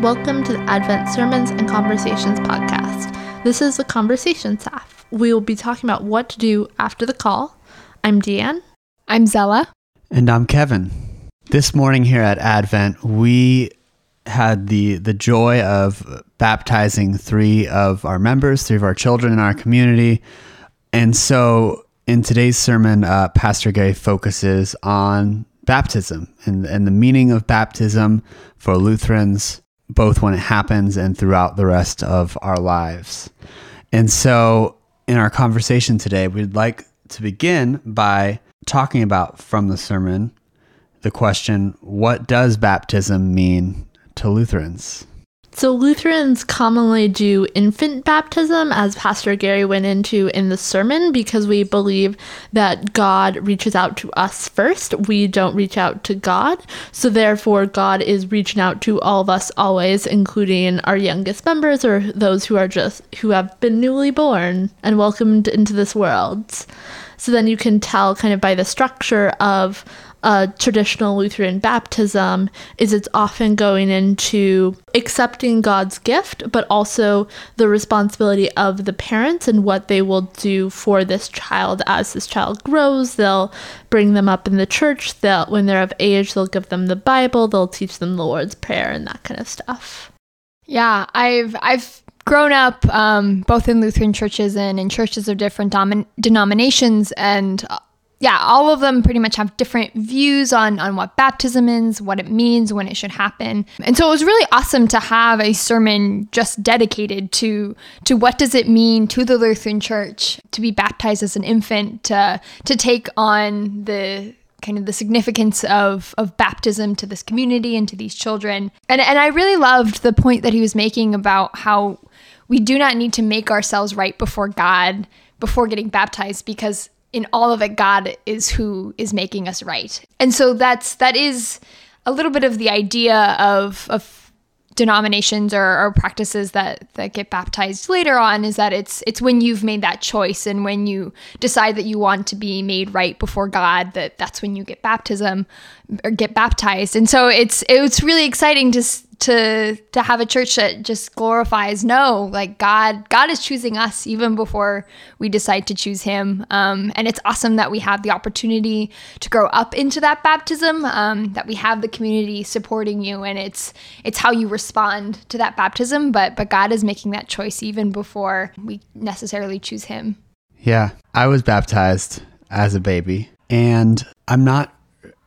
Welcome to the Advent Sermons and Conversations podcast. This is the conversation staff. We will be talking about what to do after the call. I'm Deanne. I'm Zella. And I'm Kevin. This morning here at Advent, we had the the joy of baptizing three of our members, three of our children in our community. And so in today's sermon, uh, Pastor Gary focuses on baptism and, and the meaning of baptism for Lutherans, both when it happens and throughout the rest of our lives. And so, in our conversation today, we'd like to begin by talking about from the sermon the question what does baptism mean to Lutherans? So, Lutherans commonly do infant baptism, as Pastor Gary went into in the sermon, because we believe that God reaches out to us first. We don't reach out to God. So, therefore, God is reaching out to all of us always, including our youngest members or those who are just who have been newly born and welcomed into this world. So, then you can tell kind of by the structure of a traditional Lutheran baptism is it's often going into accepting God's gift, but also the responsibility of the parents and what they will do for this child as this child grows. They'll bring them up in the church. They'll, when they're of age, they'll give them the Bible. They'll teach them the Lord's Prayer and that kind of stuff. Yeah, I've I've grown up um, both in Lutheran churches and in churches of different domin- denominations, and yeah, all of them pretty much have different views on on what baptism is, what it means, when it should happen. And so it was really awesome to have a sermon just dedicated to to what does it mean to the Lutheran Church to be baptized as an infant, to to take on the kind of the significance of of baptism to this community and to these children. And and I really loved the point that he was making about how we do not need to make ourselves right before God before getting baptized because in all of it god is who is making us right. And so that's that is a little bit of the idea of of denominations or, or, practices that that get baptized later on is that it's it's when you've made that choice and when you decide that you want to be made right before God that that's when you get baptism or get baptized. And so it's it's really exciting to to to have a church that just glorifies no like god god is choosing us even before we decide to choose him um, and it's awesome that we have the opportunity to grow up into that baptism um, that we have the community supporting you and it's it's how you respond to that baptism but but god is making that choice even before we necessarily choose him yeah i was baptized as a baby and i'm not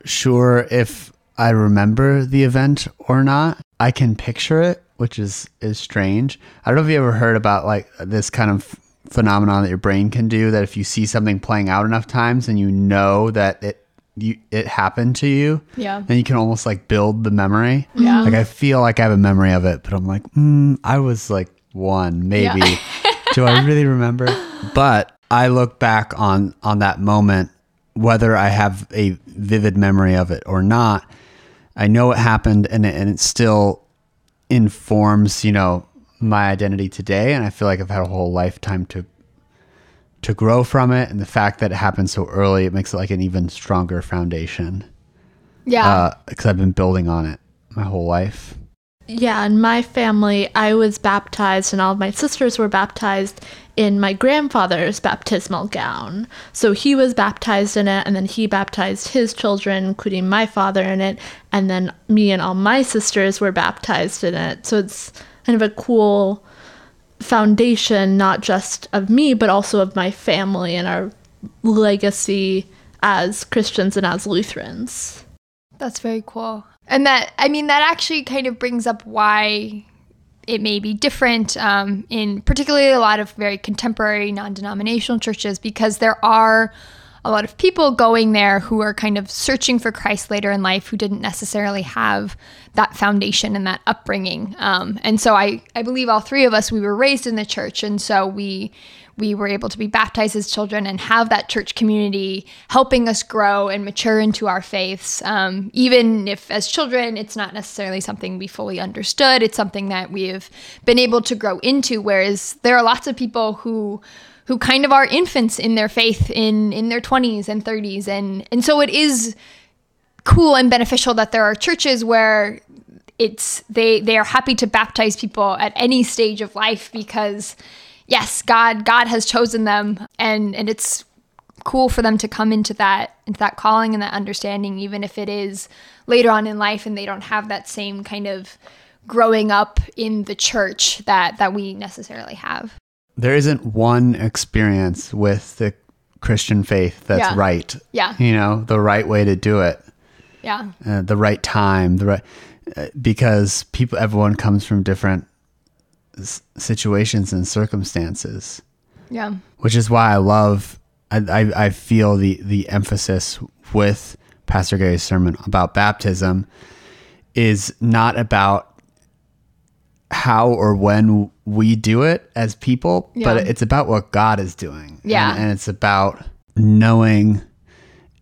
sure if I remember the event or not. I can picture it, which is is strange. I don't know if you ever heard about like this kind of phenomenon that your brain can do that if you see something playing out enough times and you know that it you it happened to you, yeah, then you can almost like build the memory. Yeah, like I feel like I have a memory of it, but I'm like, mm, I was like one, maybe. Yeah. do I really remember? But I look back on on that moment, whether I have a vivid memory of it or not I know it happened and it, and it still informs, you know, my identity today. And I feel like I've had a whole lifetime to to grow from it. And the fact that it happened so early, it makes it like an even stronger foundation. Yeah. Because uh, I've been building on it my whole life. Yeah, in my family, I was baptized, and all of my sisters were baptized in my grandfather's baptismal gown. So he was baptized in it, and then he baptized his children, including my father, in it, and then me and all my sisters were baptized in it. So it's kind of a cool foundation, not just of me, but also of my family and our legacy as Christians and as Lutherans. That's very cool. And that, I mean, that actually kind of brings up why it may be different um, in particularly a lot of very contemporary non denominational churches because there are a lot of people going there who are kind of searching for Christ later in life who didn't necessarily have that foundation and that upbringing. Um, and so I, I believe all three of us, we were raised in the church. And so we, we were able to be baptized as children and have that church community helping us grow and mature into our faiths. Um, even if as children, it's not necessarily something we fully understood, it's something that we have been able to grow into. Whereas there are lots of people who who kind of are infants in their faith in in their 20s and 30s and and so it is cool and beneficial that there are churches where it's they they are happy to baptize people at any stage of life because yes, God God has chosen them and and it's cool for them to come into that into that calling and that understanding even if it is later on in life and they don't have that same kind of growing up in the church that that we necessarily have. There isn't one experience with the Christian faith that's Yeah. right. Yeah. You know, the right way to do it. Yeah. uh, the right time, the right uh, because people, everyone comes from different s- situations and circumstances, Yeah. which is why I love. I, I, I feel the the emphasis with Pastor Gary's sermon about baptism is not about how or when we do it as people, Yeah. but it's about what God is doing. Yeah. And, and it's about knowing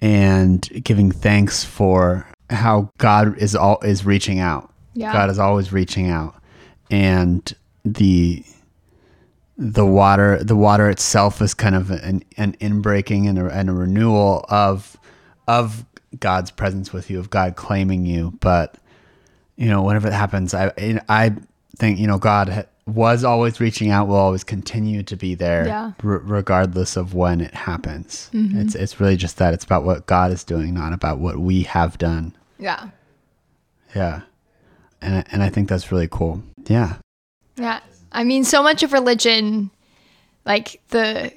and giving thanks for how God is all is reaching out. Yeah. God is always reaching out. And the the water the water itself is kind of an an inbreaking and a, and a renewal of of God's presence with you, of God claiming you. But you know, whenever it happens, I I think you know God was always reaching out, will always continue to be there, Yeah. r- regardless of when it happens. Mm-hmm. It's it's really just that it's about what God is doing, not about what we have done. Yeah. Yeah, and and I think that's really cool. Yeah, Yeah. I mean, so much of religion, like the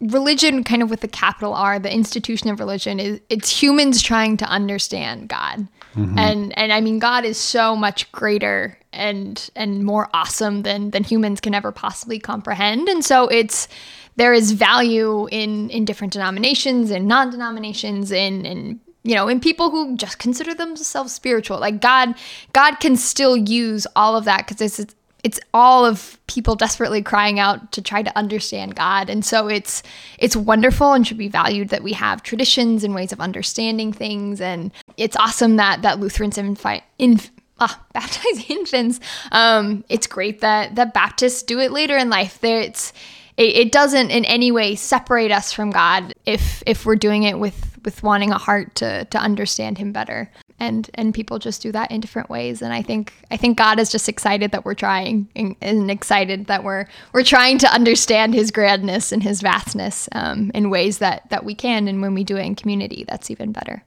religion kind of with the capital R, the institution of religion is it's humans trying to understand God. Mm-hmm. And and I mean God is so much greater and and more awesome than than humans can ever possibly comprehend. And so it's there is value in in different denominations and non-denominations in in you know in people who just consider themselves spiritual like god god can still use all of that because it's it's all of people desperately crying out to try to understand god. And so it's it's wonderful and should be valued that we have traditions and ways of understanding things. And it's awesome that that lutherans infi- in ah, baptize infants um it's great that that baptists do it later in life. There it's it, it doesn't in any way separate us from God if if we're doing it with with wanting a heart to to understand him better. And and people just do that in different ways. And I think I think God is just excited that we're trying and, and excited that we're we're trying to understand his grandness and his vastness um, in ways that that we can. And when we do it in community, that's even better.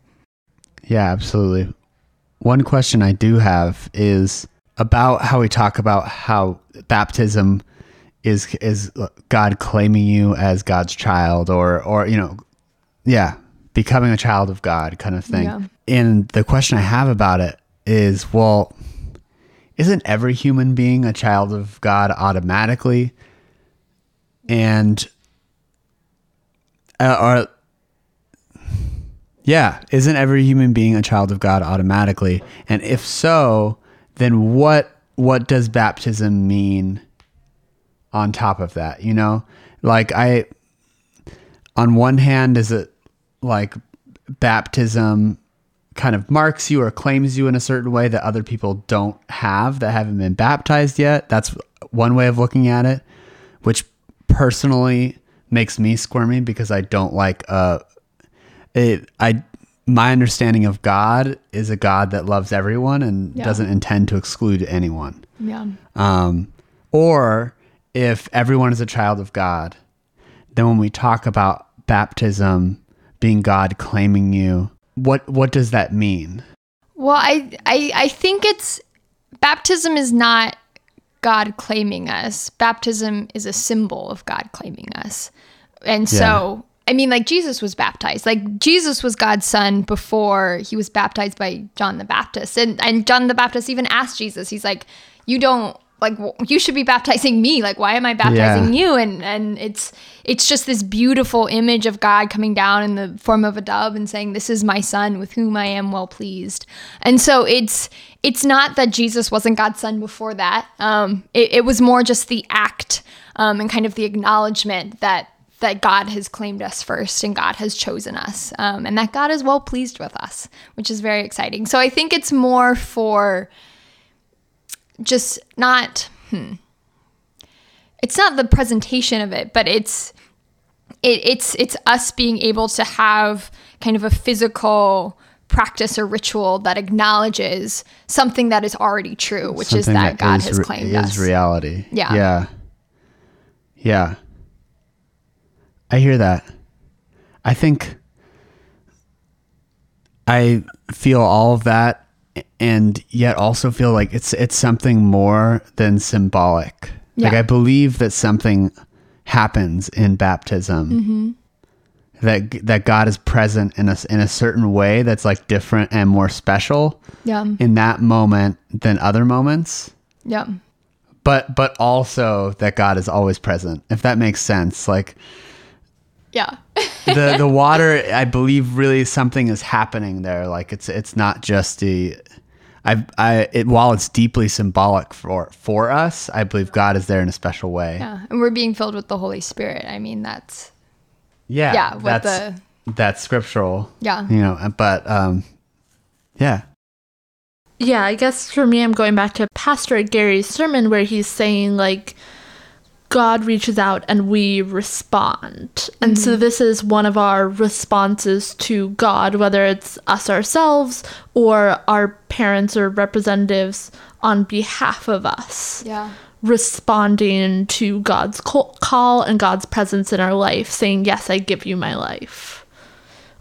yeah, absolutely. One question I do have is about how we talk about how baptism is is God claiming you as God's child, or or you know, yeah, becoming a child of God kind of thing. Yeah. And the question I have about it is, well, isn't every human being a child of God automatically? And uh, or yeah, isn't every human being a child of God automatically? And if so, then what what does baptism mean on top of that? You know, like I on one hand is it like baptism kind of marks you or claims you in a certain way that other people don't have that haven't been baptized yet. That's one way of looking at it, which personally makes me squirmy because I don't like uh it I my understanding of God is a God that loves everyone and Yeah. doesn't intend to exclude anyone. Yeah. Um, or if everyone is a child of God, then when we talk about baptism being God claiming you, what what does that mean? Well, I, I I think it's baptism is not God claiming us. Baptism is a symbol of God claiming us. And so, I mean, like Jesus was baptized. Like Jesus was God's son before he was baptized by John the Baptist. And and John the Baptist even asked Jesus. He's like, "You don't like you should be baptizing me. Like why am I baptizing Yeah. you?" And and it's it's just this beautiful image of God coming down in the form of a dove and saying, "This is my son with whom I am well pleased." And so it's it's not that Jesus wasn't God's son before that. Um, it, it was more just the act um, and kind of the acknowledgement that that God has claimed us first and God has chosen us, um, and that God is well pleased with us, which is very exciting. So I think it's more for just not. Hmm, it's not the presentation of it, but it's it, it's it's us being able to have kind of a physical practice or ritual that acknowledges something that is already true, which is Something that, God is has claimed is us. reality. Yeah. Yeah. Yeah. I hear that. I think I feel all of that and yet also feel like it's it's something more than symbolic. Like I believe that something happens in baptism. Mm-hmm. That that God is present in a in a certain way that's like different and more special Yeah. in that moment than other moments Yeah. but but also that God is always present. If that makes sense, like Yeah. The the water, I believe really something is happening there. Like it's it's not just the. I I it while it's deeply symbolic for for us, I believe God is there in a special way. yeah. And we're being filled with the Holy Spirit. I mean, that's, Yeah, Yeah, with that's that's scriptural. yeah. You know, but um, yeah, Yeah, I guess for me, I'm going back to Pastor Gary's sermon where he's saying, like, God reaches out and we respond. And so mm-hmm. this is one of our responses to God, whether it's us ourselves or our parents or representatives on behalf of us Yeah. responding to God's call call and God's presence in our life, saying, Yes, I give you my life.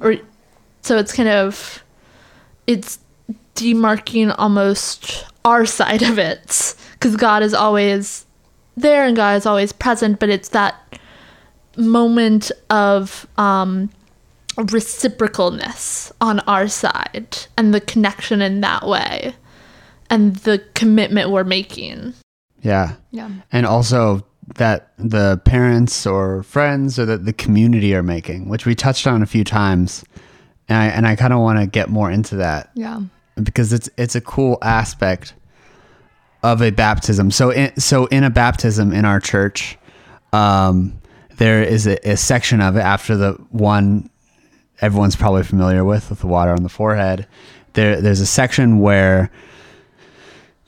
Or so it's kind of it's demarking almost our side of it because God is always there and God is always present, but it's that moment of um, reciprocalness on our side and the connection in that way and the commitment we're making. yeah, Yeah. and also that the parents or friends or that the community are making, which we touched on a few times, and I and I kind of want to get more into that Yeah. because it's it's a cool aspect of a baptism. So in, so in a baptism in our church, um, there is a, a section of it after the one everyone's probably familiar with with the water on the forehead. There there's a section where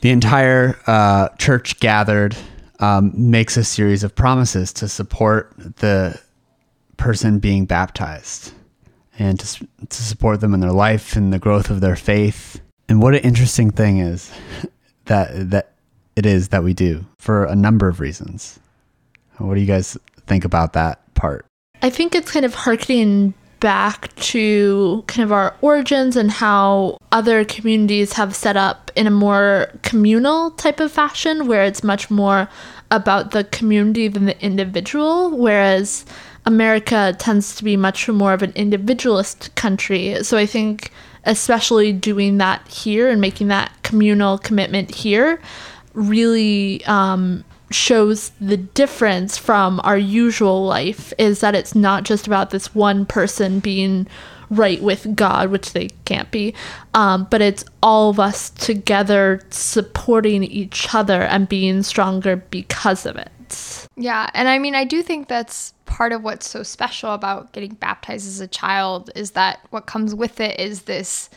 the entire uh, church gathered um, makes a series of promises to support the person being baptized and to, to support them in their life and the growth of their faith. And what an interesting thing is that that it is that we do for a number of reasons. What do you guys think about that part? I think it's kind of harkening back to kind of our origins and how other communities have set up in a more communal type of fashion where it's much more about the community than the individual whereas America tends to be much more of an individualist country so I think especially doing that here and making that communal commitment here really um, shows the difference from our usual life is that it's not just about this one person being right with God, which they can't be, um, but it's all of us together supporting each other and being stronger because of it. Yeah, and I mean, I do think that's part of what's so special about getting baptized as a child is that what comes with it is this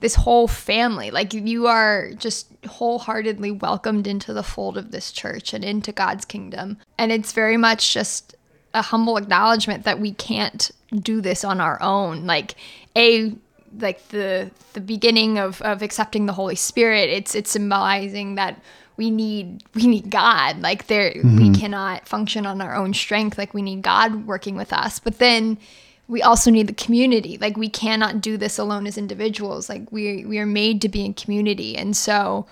this whole family. Like you are just wholeheartedly welcomed into the fold of this church and into God's kingdom. And it's very much just a humble acknowledgement that we can't do this on our own. Like a like the the beginning of, of accepting the Holy Spirit, it's it's symbolizing that we need we need God. Like there we mm-hmm. cannot function on our own strength. Like we need God working with us. But then we also need the community. Like we cannot do this alone as individuals. Like we we are made to be in community. And so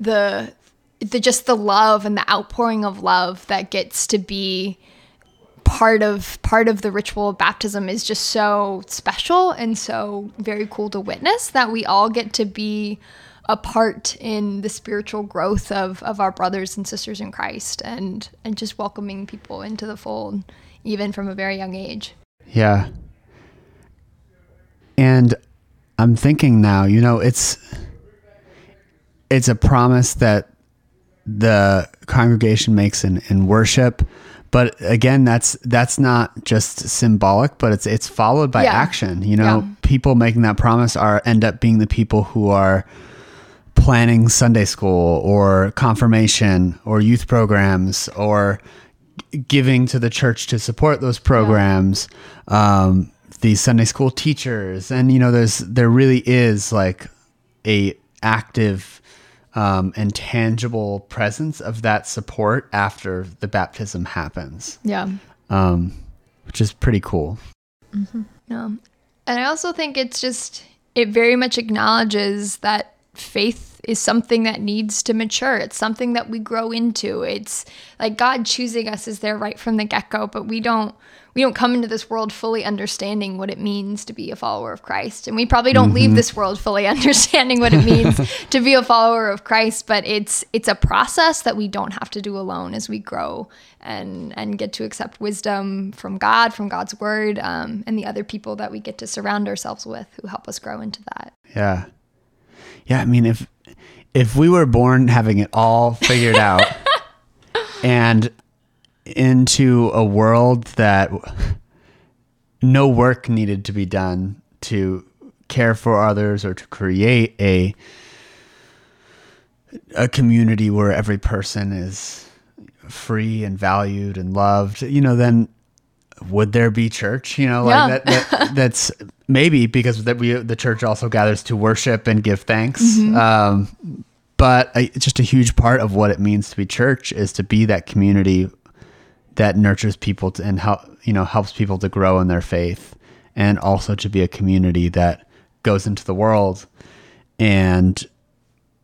the the just the love and the outpouring of love that gets to be part of part of the ritual of baptism is just so special and so very cool to witness that we all get to be a part in the spiritual growth of, of our brothers and sisters in Christ and and just welcoming people into the fold even from a very young age. Yeah. And I'm thinking now, you know, it's it's a promise that the congregation makes in, in worship. But again, that's that's not just symbolic, but it's it's followed by Yeah. action. You know, Yeah. people making that promise are end up being the people who are planning Sunday school or confirmation or youth programs or giving to the church to support those programs, um, these Sunday school teachers, and you know, there's there really is like a active um, and tangible presence of that support after the baptism happens, Yeah. um, which is pretty cool. Yeah. And I also think it's just, it very much acknowledges that faith is something that needs to mature. It's something that we grow into. It's like God choosing us is there right from the get go, but we don't. We don't come into this world fully understanding what it means to be a follower of Christ. And we probably don't leave this world fully understanding what it means to be a follower of Christ, but it's it's a process that we don't have to do alone as we grow and and get to accept wisdom from God, from God's word, um, and the other people that we get to surround ourselves with who help us grow into that. Yeah. Yeah, I mean if if we were born having it all figured out and into a world that no work needed to be done to care for others or to create a a community where every person is free and valued and loved, you know, then would there be church? You know, like Yeah. that, that that's maybe because that we the church also gathers to worship and give thanks. Um, but I, just a huge part of what it means to be church is to be that community that nurtures people to, and help you know helps people to grow in their faith, and also to be a community that goes into the world and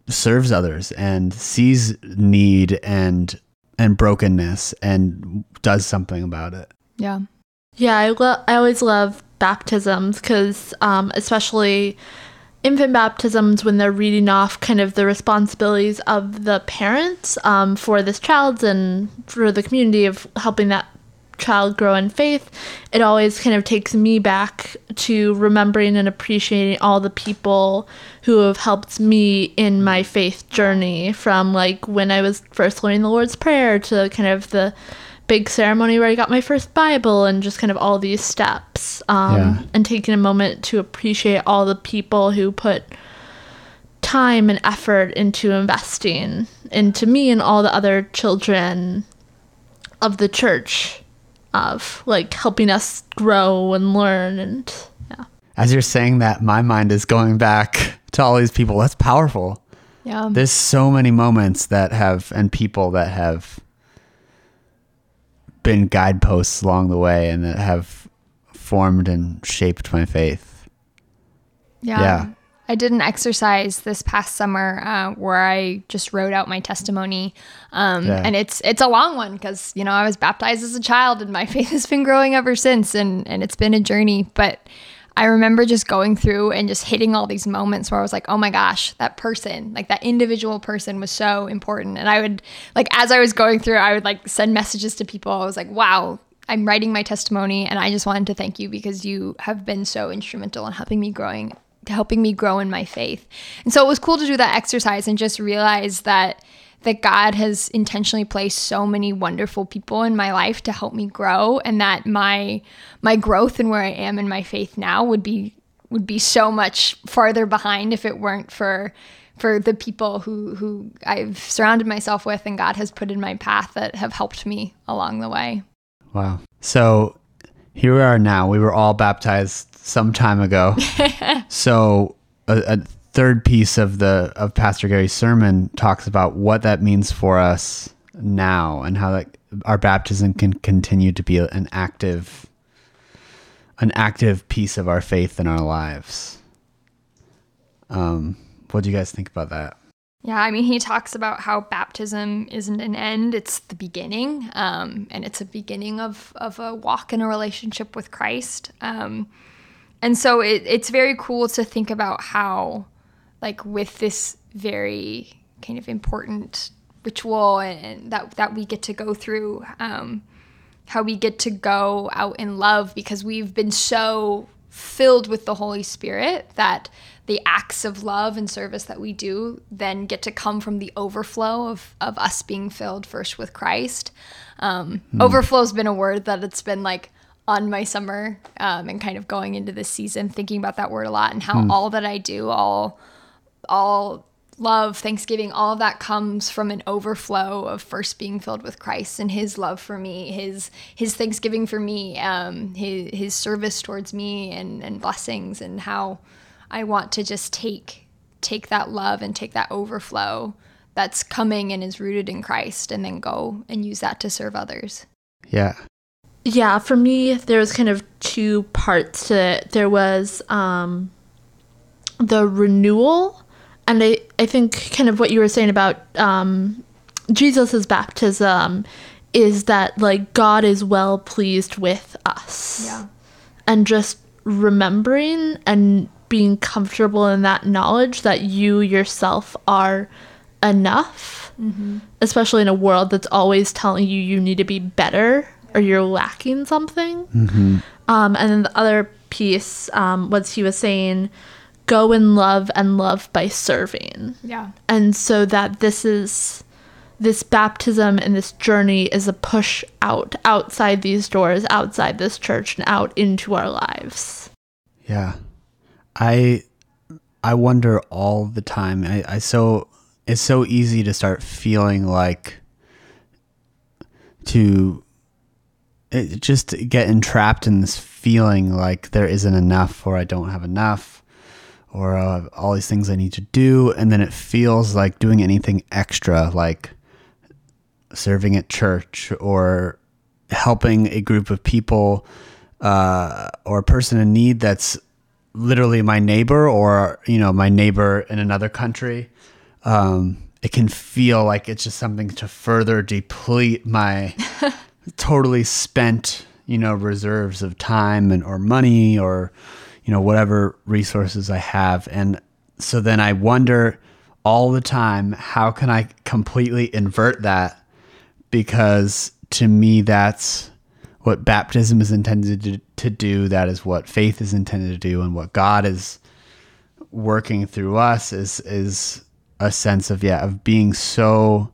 serves others and sees need and and brokenness and does something about it. Yeah. Yeah, I, lo- I always love baptisms because, um, especially infant baptisms, when they're reading off kind of the responsibilities of the parents um, for this child and for the community of helping that child grow in faith, it always kind of takes me back to remembering and appreciating all the people who have helped me in my faith journey from like when I was first learning the Lord's Prayer to kind of the big ceremony where I got my first Bible and just kind of all these steps. Um, Yeah. And taking a moment to appreciate all the people who put time and effort into investing into me and all the other children of the church of like helping us grow and learn and yeah As you're saying that, my mind is going back to all these people. That's powerful. Yeah. There's so many moments that have and people that have been guideposts along the way and that have formed and shaped my faith. Yeah. Yeah. I did an exercise this past summer uh, where I just wrote out my testimony, um, Yeah. and it's it's a long one because you know I was baptized as a child and my faith has been growing ever since, and and it's been a journey. But I remember just going through and just hitting all these moments where I was like, oh my gosh, that person, like that individual person, was so important. And I would like as I was going through, I would like send messages to people. I was like, wow, I'm writing my testimony and I just wanted to thank you because you have been so instrumental in helping me growing helping me grow in my faith. And so it was cool to do that exercise and just realize that that God has intentionally placed so many wonderful people in my life to help me grow and that my my growth and where I am in my faith now would be would be so much farther behind if it weren't for for the people who who I've surrounded myself with and God has put in my path that have helped me along the way. Wow. So here we are now. We were all baptized some time ago. so a, a third piece of the of Pastor Gary's sermon talks about what that means for us now and how that our baptism can continue to be an active an active piece of our faith in our lives. Um, what do you guys think about that? Yeah, I mean, he talks about how baptism isn't an end; it's the beginning, um, and it's a beginning of of a walk in a relationship with Christ. Um, and so it, it's very cool to think about how, like, with this very kind of important ritual and, and that that we get to go through, um, how we get to go out in love because we've been so filled with the Holy Spirit that the acts of love and service that we do then get to come from the overflow of, of us being filled first with Christ. Um, Overflow has been a word that it's been like on my summer um, and kind of going into this season, thinking about that word a lot and how all that I do, all all love, thanksgiving, all of that comes from an overflow of first being filled with Christ and His love for me, His His thanksgiving for me, um, His His service towards me, and and blessings, and how I want to just take take that love and take that overflow that's coming and is rooted in Christ, and then go and use that to serve others. Yeah. Yeah, for me, there was kind of two parts to it. There was um, the renewal, and I, I think kind of what you were saying about um, Jesus' baptism is that like God is well pleased with us. Yeah. And just remembering and being comfortable in that knowledge that you yourself are enough, especially in a world that's always telling you you need to be better or you're lacking something. Um, and then the other piece um, was he was saying, go and love and love by serving. Yeah. And so that this is this baptism and this journey is a push out outside these doors, outside this church, and out into our lives. Yeah. I I wonder all the time. I, I so it's so easy to start feeling like to it, just get entrapped in this feeling like there isn't enough or I don't have enough or uh, all these things I need to do and then it feels like doing anything extra like serving at church or helping a group of people uh, or a person in need that's literally my neighbor or you know my neighbor in another country um, it can feel like it's just something to further deplete my totally spent you know reserves of time and or money or you know whatever resources i have. And so then i wonder all the time how can i completely invert that? Because to me that's what baptism is intended to, to do. That is what faith is intended to do. And what god is working through us is is a sense of yeah of being so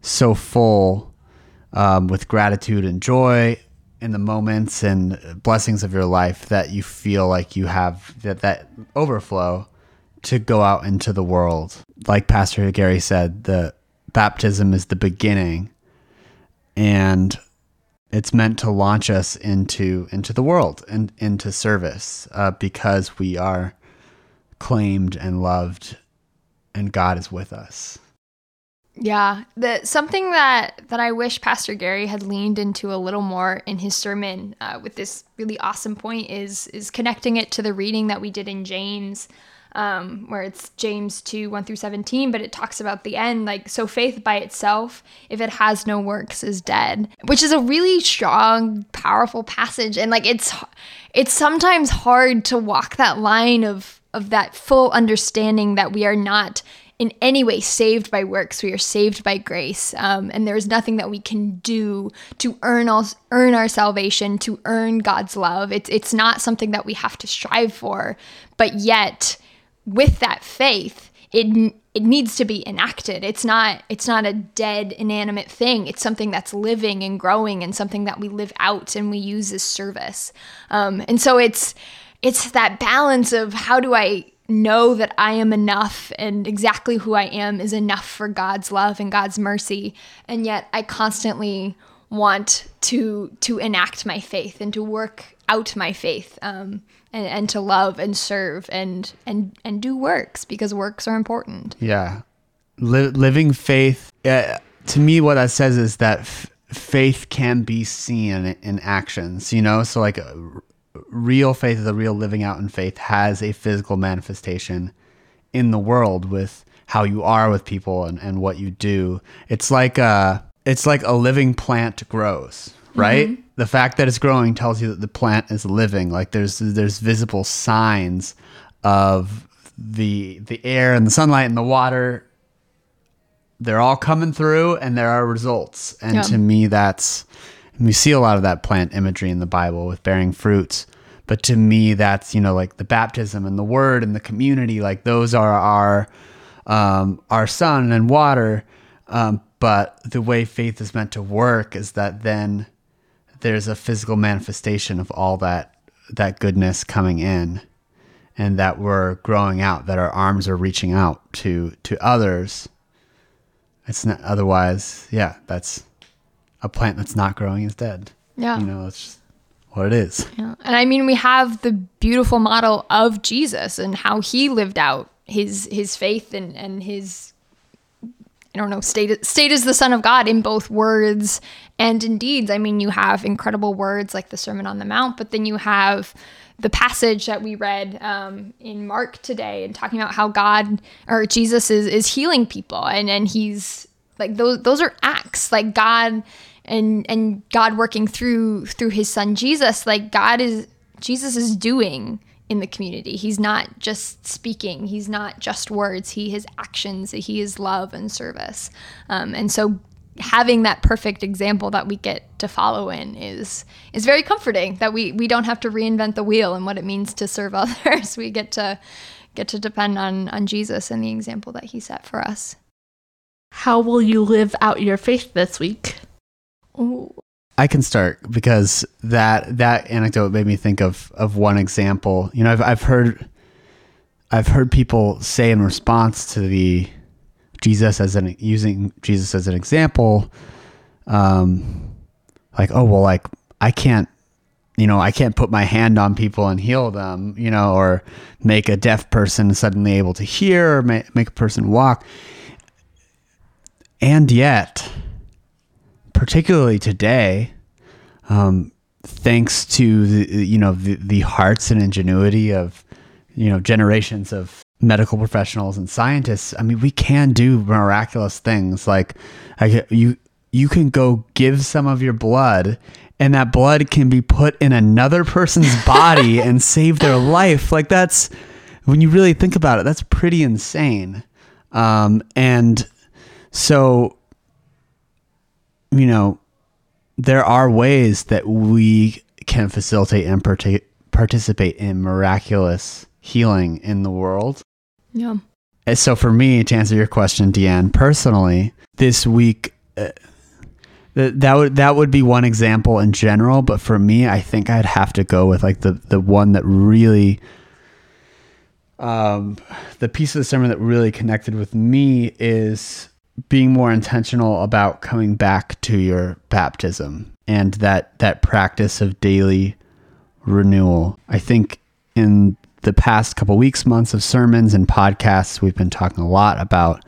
so full um, with gratitude and joy in the moments and blessings of your life that you feel like you have that that overflow to go out into the world. Like pastor gary said the baptism is the beginning and it's meant to launch us into into the world and into service uh, because we are claimed and loved and god is with us Yeah, the something that that I wish Pastor Gary had leaned into a little more in his sermon uh, with this really awesome point is is connecting it to the reading that we did in James, um, where it's James two one through seventeen, but it talks about the end like so faith by itself, if it has no works, is dead, which is a really strong, powerful passage, and like it's it's sometimes hard to walk that line of of that full understanding that we are not in any way saved by works. We are saved by grace, um, and there is nothing that we can do to earn our, earn our salvation, to earn God's love. It's it's not something that we have to strive for, but yet with that faith, it it needs to be enacted. It's not it's not a dead inanimate thing. It's something that's living and growing, and something that we live out and we use as service. Um, and so it's it's that balance of how do I know that I am enough and exactly who I am is enough for God's love and God's mercy and yet I constantly want to to enact my faith and to work out my faith um, and, and to love and serve and and and do works because works are important Yeah. Li- living faith, uh, to me, what that says is that f- faith can be seen in actions, you know? So, like, uh, real faith, the real living out in faith, has a physical manifestation in the world with how you are with people and, and what you do. It's like a, it's like a living plant grows, right? Mm-hmm. The fact that it's growing tells you that the plant is living. Like there's there's visible signs of the the air and the sunlight and the water they're all coming through and there are results. And Yeah. to me, that's, we see a lot of that plant imagery in the Bible with bearing fruits. But to me, that's, you know, like the baptism and the word and the community, like those are our, um, our sun and water. Um, but the way faith is meant to work is that then there's a physical manifestation of all that, that goodness coming in. and that we're growing out, that our arms are reaching out to to others. It's not otherwise, yeah, that's a plant that's not growing is dead. Yeah. You know, it's just what it is. Yeah. And I mean, we have the beautiful model of Jesus and how he lived out his his faith and and his I don't know state state as the Son of God in both words and in deeds. I mean, you have incredible words like the Sermon on the Mount, but then you have the passage that we read um, in Mark today and talking about how God or Jesus is is healing people and and he's like those those are acts like God and and God working through through his son Jesus like God is Jesus is doing in the community. He's not just speaking. He's not just words. He is actions. He is love and service. Um, and so having that perfect example that we get to follow in is is very comforting that we we don't have to reinvent the wheel and what it means to serve others. we get to get to depend on on Jesus and the example that he set for us. How will you live out your faith this week? I can start because that that anecdote made me think of of one example. You know, I've I've heard I've heard people say in response to the Jesus as an using Jesus as an example, um, like oh well, like I can't, you know, I can't put my hand on people and heal them, you know, or make a deaf person suddenly able to hear, or make, make a person walk, and yet particularly today, um, thanks to the you know the, the hearts and ingenuity of you know generations of medical professionals and scientists. I mean, we can do miraculous things. Like, I, you you can go give some of your blood, and that blood can be put in another person's body and save their life. Like that's when you really think about it, that's pretty insane. Um, and so you know, there are ways that we can facilitate and partic- participate in miraculous healing in the world. Yeah. And so, for me, to answer your question, Deanne, personally, this week, uh, th- that would that would be one example in general. But for me, I think I'd have to go with like the the one that really, um, the piece of the sermon that really connected with me is being more intentional about coming back to your baptism and that that practice of daily renewal. I think in the past couple weeks, months of sermons and podcasts, we've been talking a lot about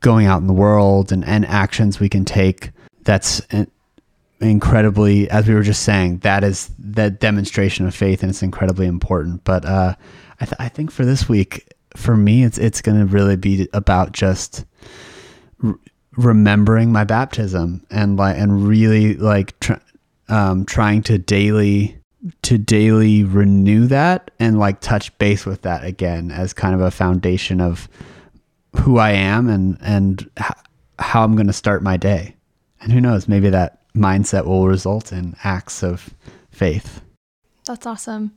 going out in the world and, and actions we can take. That's incredibly, as we were just saying, that is that demonstration of faith, and it's incredibly important. But uh, I, th- I think for this week, for me, it's it's going to really be about just remembering my baptism and like and really like tr- um, trying to daily to daily renew that and like touch base with that again as kind of a foundation of who I am and and h- how I'm going to start my day. And who knows, maybe that mindset will result in acts of faith. That's awesome.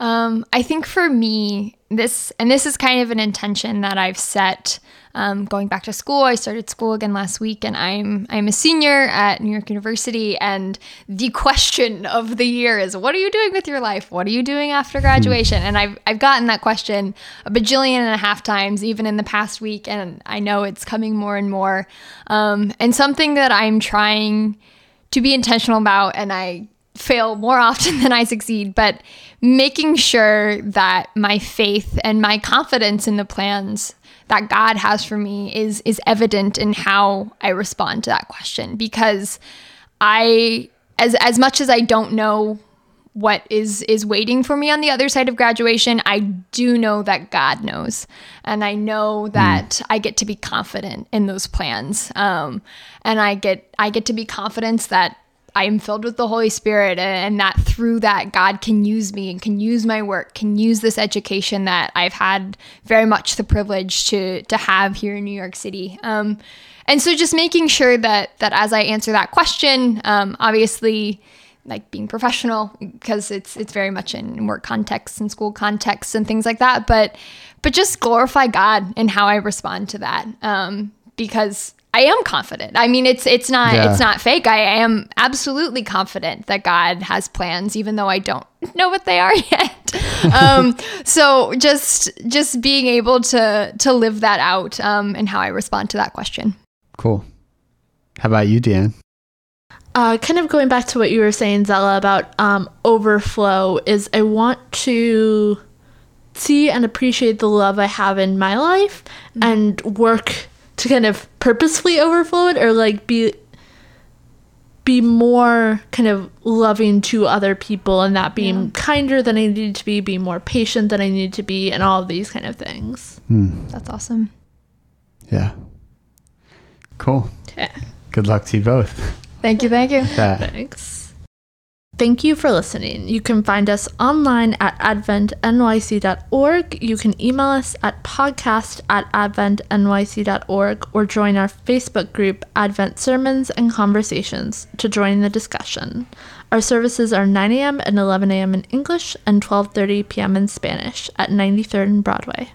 Um, I think for me, this, and this is kind of an intention that I've set um, going back to school. I started school again last week, and I'm I'm a senior at New York University. And the question of the year is, what are you doing with your life? What are you doing after hmm. graduation? And I've I've gotten that question a bajillion and a half times, even in the past week, and I know it's coming more and more. Um, and something that I'm trying to be intentional about, and I fail more often than I succeed, but making sure that my faith and my confidence in the plans that God has for me is is evident in how I respond to that question. Because I as as much as I don't know what is is waiting for me on the other side of graduation, I do know that God knows, and I know that mm. I get to be confident in those plans, um, and I get I get to be confident that I am filled with the Holy Spirit and that through that God can use me and can use my work, can use this education that I've had very much the privilege to to have here in New York City. Um, and so just making sure that that as I answer that question, um, obviously like being professional because it's it's very much in work contexts and school contexts and things like that, but but just glorify God and how I respond to that. Um, because I am confident. I mean, it's it's not Yeah. it's not fake. I am absolutely confident that God has plans, even though I don't know what they are yet. um, so just just being able to to live that out um, and how I respond to that question. Cool. How about you, Dan? Uh, kind of going back to what you were saying, Zella, about um, overflow, is I want to see and appreciate the love I have in my life and work to kind of purposefully overflow it or like be be more kind of loving to other people and that being kinder than I need to be, be more patient than I need to be, and all of these kind of things. Hmm. That's awesome. Yeah. Cool. Okay. Good luck to you both. Thank you. Thank you. Yeah. Thanks. Thank you for listening. You can find us online at adventnyc.org. You can email us at podcast at adventnyc.org or join our Facebook group, Advent Sermons and Conversations, to join the discussion. Our services are 9 a.m. and 11 a.m. in English and 12.30 p.m. in Spanish at 93rd and Broadway.